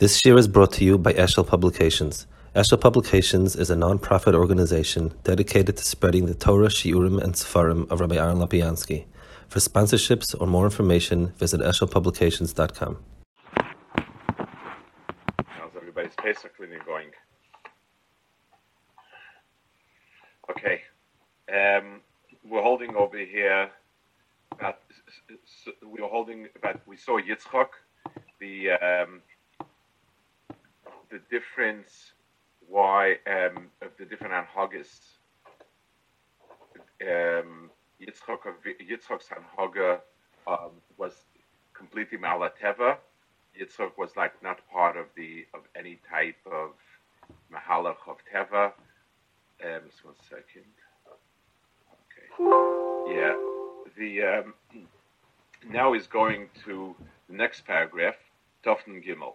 This year is brought to you by Eshel Publications. Eshel Publications is a non-profit organization dedicated to spreading the Torah, Shiurim, and Sefarim of Rabbi Aaron Lopiansky. For sponsorships or more information, visit eshelpublications.com. How's everybody's Pesach cleaning going? Okay. Um, we're holding over here we were holding about, we saw Yitzchak, the, um, the difference why um, of the different anhagas. Um, Yitzchak of Yitzchak's anhaga um, was completely malateva. Yitzchak was like not part of the of any type of mahalach of teva. Um, just one second. Okay. Yeah. The um, now is going to the next paragraph, Toften Gimel.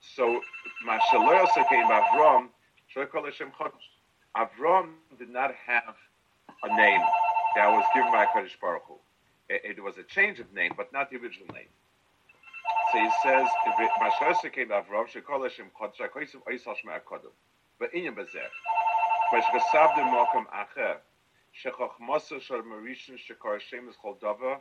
So Mashallah came Avram. Avram did not have a name that was given by Kadosh Baruch Hu. It, it, was a change of name, but not the original name. So he says, Mashallah came Avram, Shloikol Hashem Chodesh, Akoysim Oysal Shema Akodem. But Inyam Bezeh, Meshkasav de Mokum Acher, Shechochmosa Shal Marishan Shekar Hashem is called Dava,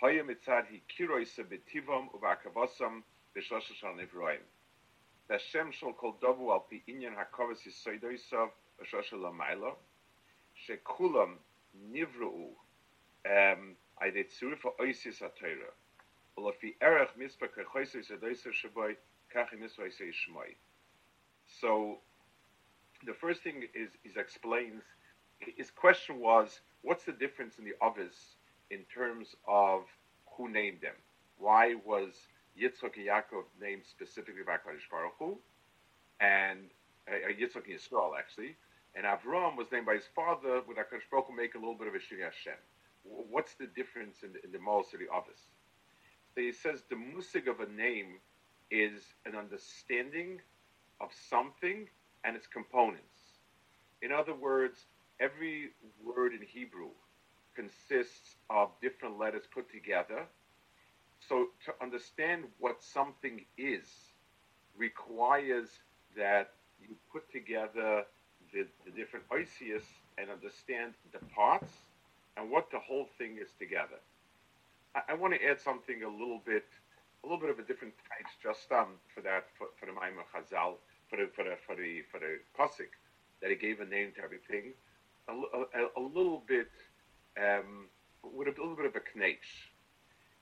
Hoya mitzad hikiroi sebetivom uvakavosam b'shosha shal nivroim. Hashem shall kol dovu al pi inyan yisoidoisav lamaylo. Shekulam nivru'u um, shaboy kachi. So the first thing is, is explains, his question was, what's the difference in the others in terms of who named them. Why was Yitzchak and Yaakov named specifically by Kadosh Baruch Hu, and uh, Yitzchak and Yisrael actually, and Avram was named by his father with Hakadosh Baruch Hu make a little bit of a Shiri Hashem. What's the difference in the, in the most of others? So he says the musig of a name is an understanding of something and its components. In other words, every word in Hebrew consists of different letters put together. So to understand what something is requires that you put together the, the different oisius and understand the parts and what the whole thing is together. I, I want to add something a little bit, a little bit of a different type, just um, for that, for, for the Maamar Chazal, for the for the for the for the pasuk, that he gave a name to everything. A, a, a little bit um, with a little bit of a knetch.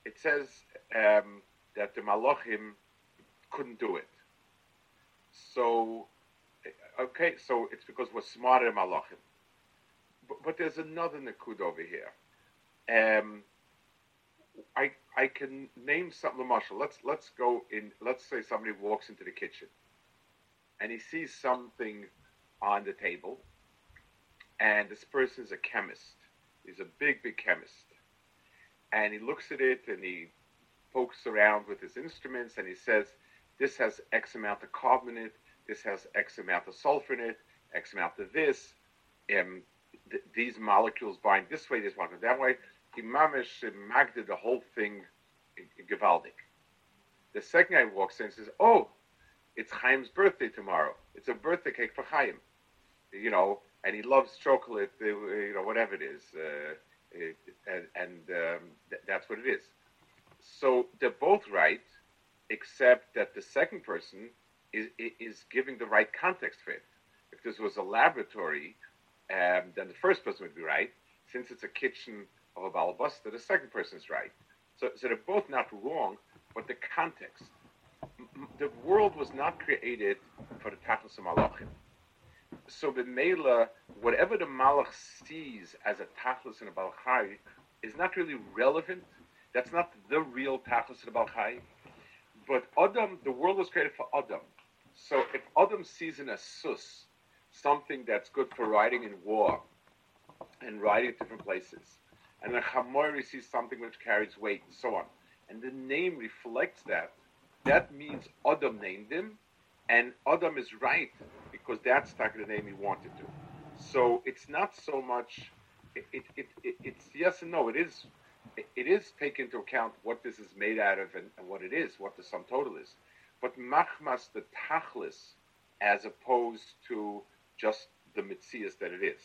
It says um, that the Malachim couldn't do it. So, okay, so it's because we're smarter Malachim. But, but there's another Nakud over here. Um, I I can name something, mashal. Let's let's go in. Let's say somebody walks into the kitchen, and he sees something on the table, and this person is a chemist He's a big, big chemist. And he looks at it and he pokes around with his instruments and he says, this has X amount of carbon in it, this has X amount of sulfur in it, X amount of this, and th- these molecules bind this way, this molecule that way. He mamish magded the whole thing gewaldig. The second guy walks in and says, oh, it's Chaim's birthday tomorrow. It's a birthday cake for Chaim. You know, and he loves chocolate, you know, whatever it is, uh, it, and, and um, th- that's what it is. So they're both right, except that the second person is is giving the right context for it. If this was a laboratory, um, then the first person would be right. Since it's a kitchen of a balabusta, the second person is right. So, so they're both not wrong, but the context. The world was not created for the Tachlis Malachim so Mela, whatever the Malach sees as a Tachlis and a Balchai is not really relevant. That's not the real Tachlis and a Balchai. but Adam, the world was created for Adam. So if Adam sees in a sus something that's good for riding in war and riding at different places, and a Chamori sees something which carries weight and so on, and the name reflects that, that means Adam named him, and Adam is right because that's the name he wanted to. So it's not so much. It, it, it, it, it's yes and no. It is it is take into account what this is made out of and, and, what it is, what the sum total is. But machmas the tachlis, as opposed to just the mitzias that it is.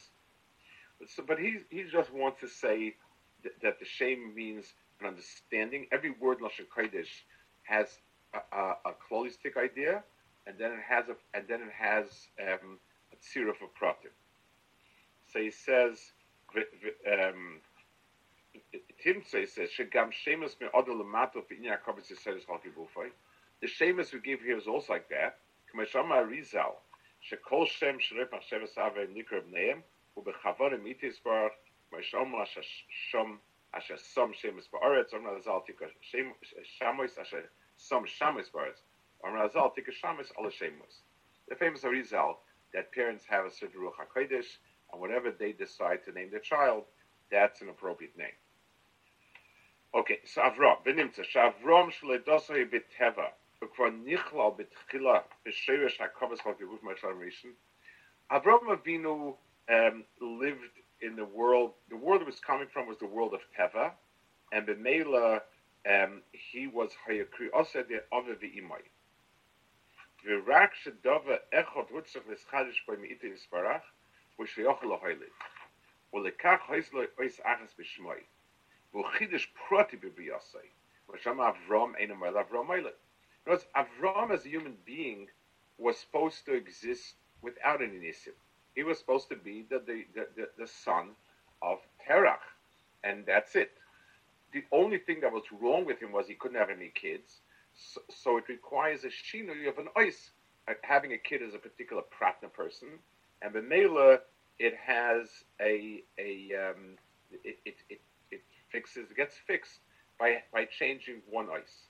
But, so, but he he just wants to say that, the shame means an understanding. Every word lashon kodesh has a, a, a idea, and then it has a and then it has um, a tzira for pratim. So he says, Tim um, says shegam shemus me'odol lamato v'inya kabitz yiseres halki b'ufay. The shemus we give here is also like that. K'meshama Rizal shekol shem shreif machsheves avem nikra b'neim u'bechavarim itis bar k'meisham shashom asher som shemus ba'aretz omna lazal tikar shamois asher som shamois ba'aretz. בארץ, אומר לזל תיקה שמש על השמוס. The famous Arizal, that parents have a certain Ruach HaKodesh, and whatever they decide to name their child, that's an appropriate name. Okay, so Avram, benimtza, שאברום שלדוסוי בטבע, וכבר נכלל בתחילה בשרש הכובס של גיבוב מהשלם ראשון, Avram Avinu um, lived in the world, the world he was coming from was the world of Teva, and B'meila, um, he was Hayakri Osed Ove V'imai. ורק שדובה אחד הוא צריך לסחדש בו מאיתי נספרח, ושליוחו לו הילד. ולכך הויס לו אויס אחס בשמוי. V'chidish prati b'biyasei. V'sham Avram ein amayla Avram Meilet. Notice, Avram as a human being was supposed to exist without any nisim. He was supposed to be the, the, the, the, son of Terach, and that's it. The only thing that was wrong with him was he couldn't have any kids, so, it requires a shinui of an ice. Having a kid is a particular pratna person, and the b'meila it has a a um, it, it, it fixes gets fixed by by changing one ice.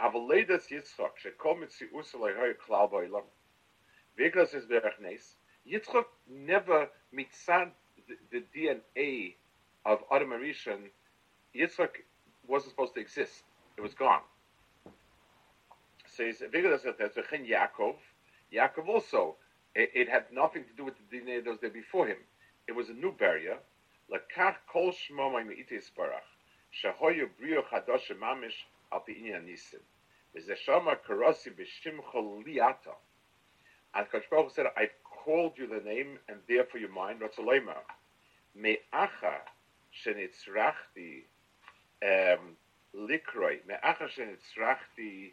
Avaledas Yitzchak shekom mitzius lehoy klal ba'olam. Vegas is berachnes. Yitzchak never mitzad the, the DNA of Adam Rishon. Yitzchak wasn't supposed to exist. It was gone says Yaakov, Yaakov also. It, had nothing to do with the DNA that was there before him. It was a new barrier. Lakach kol shmo ma'itis barach. Shahoyu brio chadosh mamish al pi'inya nisim. V'zeshama karosi b'shimcho liata. And Kosh Baruch said, I've called you the name and therefore you're mine. Ratzolema. Me'acha shenitzrachti um, likroi. Me'acha shenitzrachti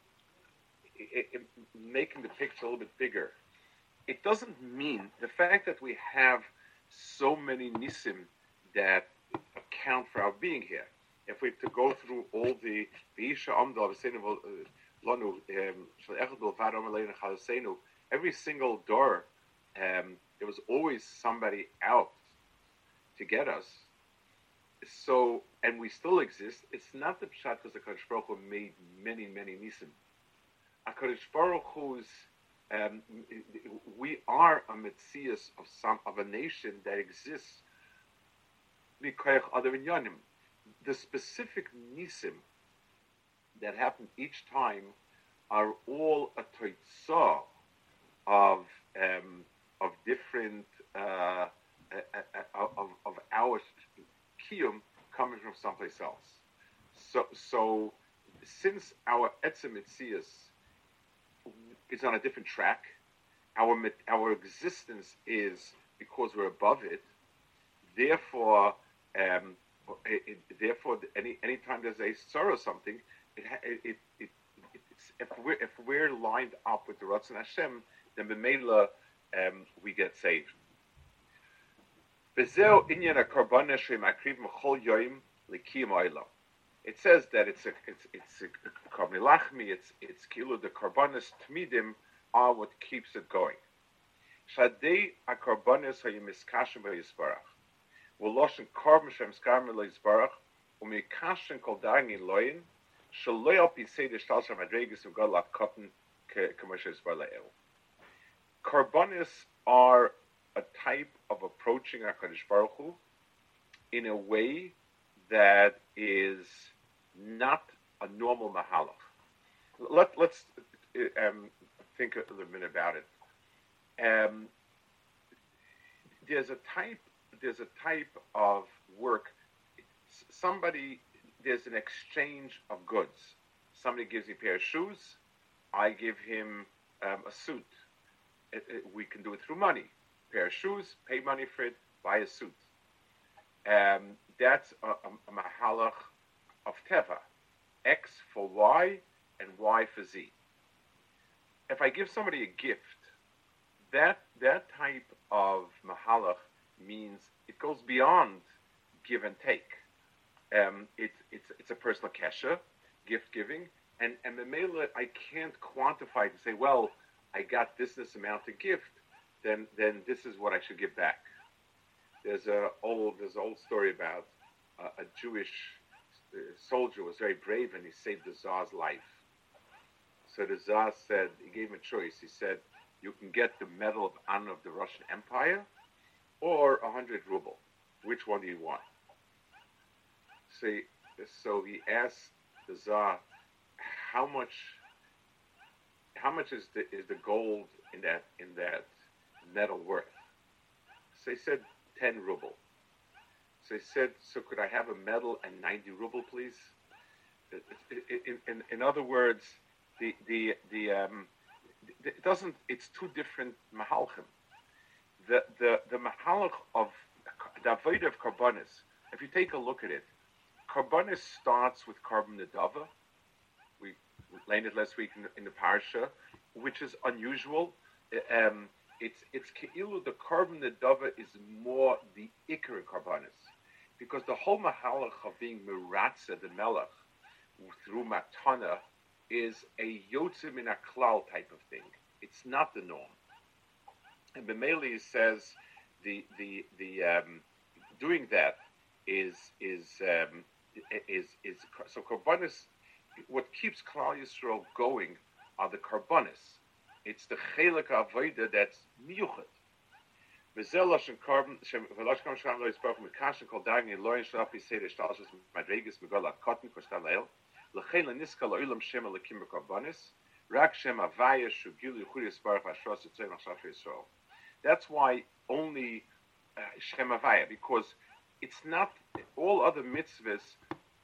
it, it, making the picture a little bit bigger, it doesn't mean the fact that we have so many nisim that account for our being here. If we have to go through all the every single door, um, there was always somebody out to get us. So, and we still exist. It's not the pshat because the Baruch Hu made many, many nisim. A Baruch Hu's, um, we are a mitzias of some of a nation that exists the specific nisim that happen each time are all a toitzah of um, of different uh, uh, uh, of, of our kiyum coming from someplace else. So so since our etzem itzias is on a different track, our our existence is because we're above it. Therefore, um, it, it, therefore, any anytime there's a sorrow something, it, it, it, if we're if we're lined up with the Ratzon Hashem, then b'meila um, we get saved. It says that it's a it's it's a karmilachmi, it's it's kilo the karbanis tmidim are what keeps it going. Shadei a karbanis hayimiskashim b'yisbarach. V'loshen karban shem skarmi le'yisbarach umikashin kol darin loyin shaloi al pisei de shtal shem adregus of god lat cotton commercial yisbar Karbanis are a type of approaching HaKadosh Baruch Hu in a way that is not a normal mahalach. Let, let's um, think a little bit about it. Um, there's a type there's a type of work. Somebody there's an exchange of goods. Somebody gives me a pair of shoes. I give him um, a suit. It, it, we can do it through money pair of shoes, pay money for it, buy a suit. Um, that's a, a, a mahalach of teva. X for Y and Y for Z. If I give somebody a gift, that that type of mahalach means it goes beyond give and take. Um, it, it's it's a personal kesha, gift giving, and and the I can't quantify to say, well, I got this this amount of gift then then this is what I should give back. There's a old there's an old story about a, a Jewish uh, soldier was very brave and he saved the Tsar's life. So the Tsar said he gave him a choice. He said, "You can get the Medal of Honor of the Russian Empire, or a hundred ruble. Which one do you want?" So, so he asked the Tsar, "How much? How much is the is the gold in that in that medal worth? So he said 10 ruble. So he said, so could I have a medal and 90 ruble, please? In, in, in other words, the, the, the, um, it doesn't, it's two different mahalchim. The, the, the mahalch of the avodah of karbonis, if you take a look at it, karbonis starts with carbon nedava. We learned it last week in, in the parsha, which is unusual. Um, it's it's keilu the carbon the dava is more the ikar carbonis, because the whole mahalach of being miratza the melech through matana is a yotzim in a klal type of thing. It's not the norm. And Bemeli says the the the um, doing that is is um, is is so carbonis. What keeps Klal Yisrael going are the carbonis it's the chelik avoida that's miyuchet. And carbon v'losh kam shkam lo yispach mikashin kol dagni loyin shlach yisei shtalshus madregas megol cotton kostam leil l'chein leniska lo ilam shem lekim karbonis rak shem avaya shugilu yichud yisparach ashros yitzay machshav Yisrael. That's why only uh, shem avaya because it's not all other mitzvahs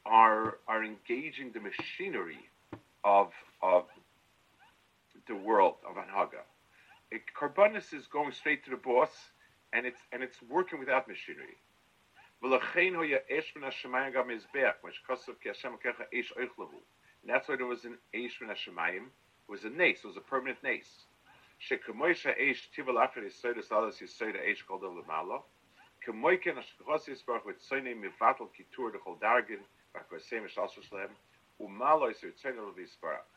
are are engaging the machinery of of the world of Anhaga. Karbonis is going straight to the boss, and it's and it's working without machinery. And that's why there was an Eish min Hashemayim. It was a nace. It was a permanent nace. Shekemoisha Eish tivel after Yisoida Salas Yisoida Eish called the Lamala. Kemoiken Ashkechos Yisbarach with Soine Mivatal Kitur the Chol Dargin Bakosem Umalo Yisbarach.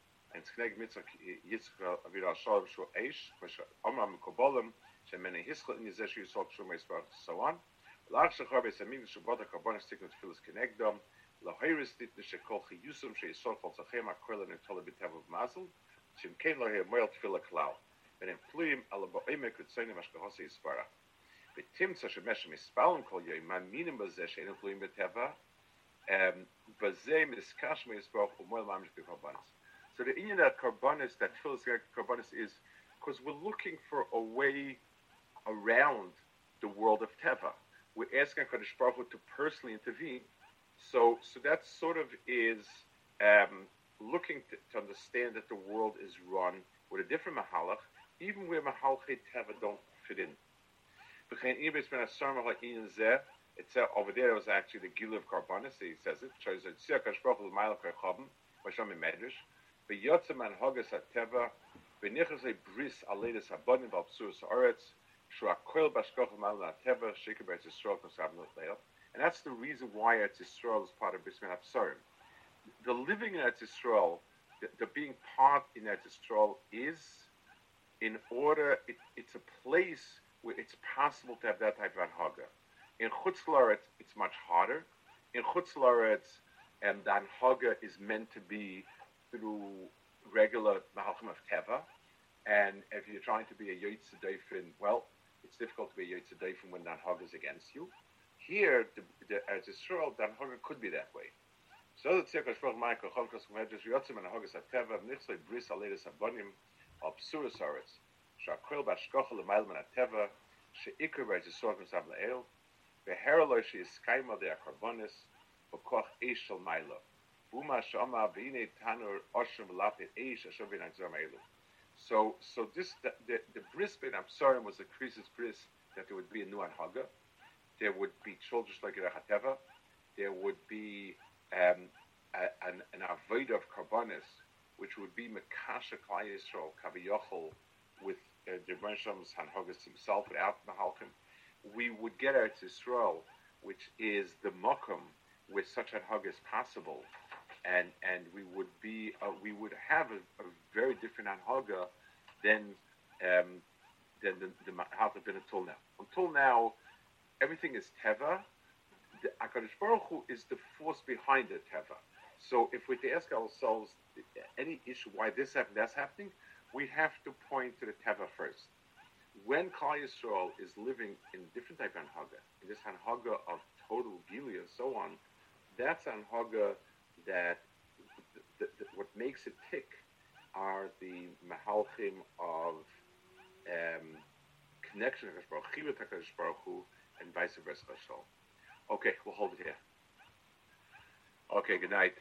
ein schlag mit so äh, jetzt gerade wieder schauen so eich was am am kobolm se meine hisko in dieser schiss hat schon mein sport so an lach so habe se mir so bota kobon stick mit fils kenegdom la heirist dit de schok ge usum sche so von so gema krillen und tolle bit haben of muscle zum kenlo hier mal zu klau. Mit dem flume alle bei mir er was gehasse ist war er. mit tim mit spawn kol ihr mein minimal ze ähm bei ze mit kasme ist mal mal mit So the Indian that carbonis, that philosophic carbonis is because we're looking for a way around the world of Teva. We're asking Hakadosh Baruch Hu to personally intervene. So, so that sort of is um, looking to, to, understand that the world is run with a different mahalach, even where mahalchei Teva don't fit in. It's over there. It was actually the Gil of Karbonis. He says it. Hogas Bris. Shuakoil. And that's the reason why Eretz Yisrael is part of Bris Apsurim. The living in Eretz Yisrael, the, the being part in Eretz Yisrael is in order, it, it's a place where it's possible to have that type of anhaga. In Chutz it's much harder. In Chutz and the anhaga is meant to be through regular Mahalchim of Teva. And if you're trying to be a Yitzhadefin, well, it's difficult to be a Yitzhadefin when Danhog is against you. Here, the, the, as Israel, Danhog could be that way. So the Tzirka Shproch Michael Cholkos Kumedres Yotzim and Hogas Ateva, Nichsoi Bris Aledis Abonim, Obsurus Oretz, Shakril Bashkochel Emailman Ateva, Sheikr Bajisor Kumsam Lael, Beheroloi She Iskaima De Akarbonis, Bokoch Eshel Milo. So, so this the, the, the Bris Bein Absarim was the crisis Bris that there would be a new Anhaga, there would be children like Hateva, there would be um, a, an, an of Karbanis, which would be Makasha Klai Yisrael Kaviyochel with uh, the Brishams Hanhagas himself without Mahalkim. We would get out Yisrael, which is the Mokum where such Hanhaga is possible and and we would be uh, we would have a, a very different Hanhoga than um, than the, the how been until now. Until now, everything is Teva. The Akadosh Baruch Hu is the force behind the Teva. So if we ask ourselves any issue why this happened, that's happening, we have to point to the Teva first. When Klal Yisrael is living in different type of Anhaga, in this Anhaga of total Gilia and so on, that's Anhaga that the, the, what makes it tick are the Mahalchim of um, connection to Baruch Hu, and vice versa. Okay, we'll hold it here. Okay, good night.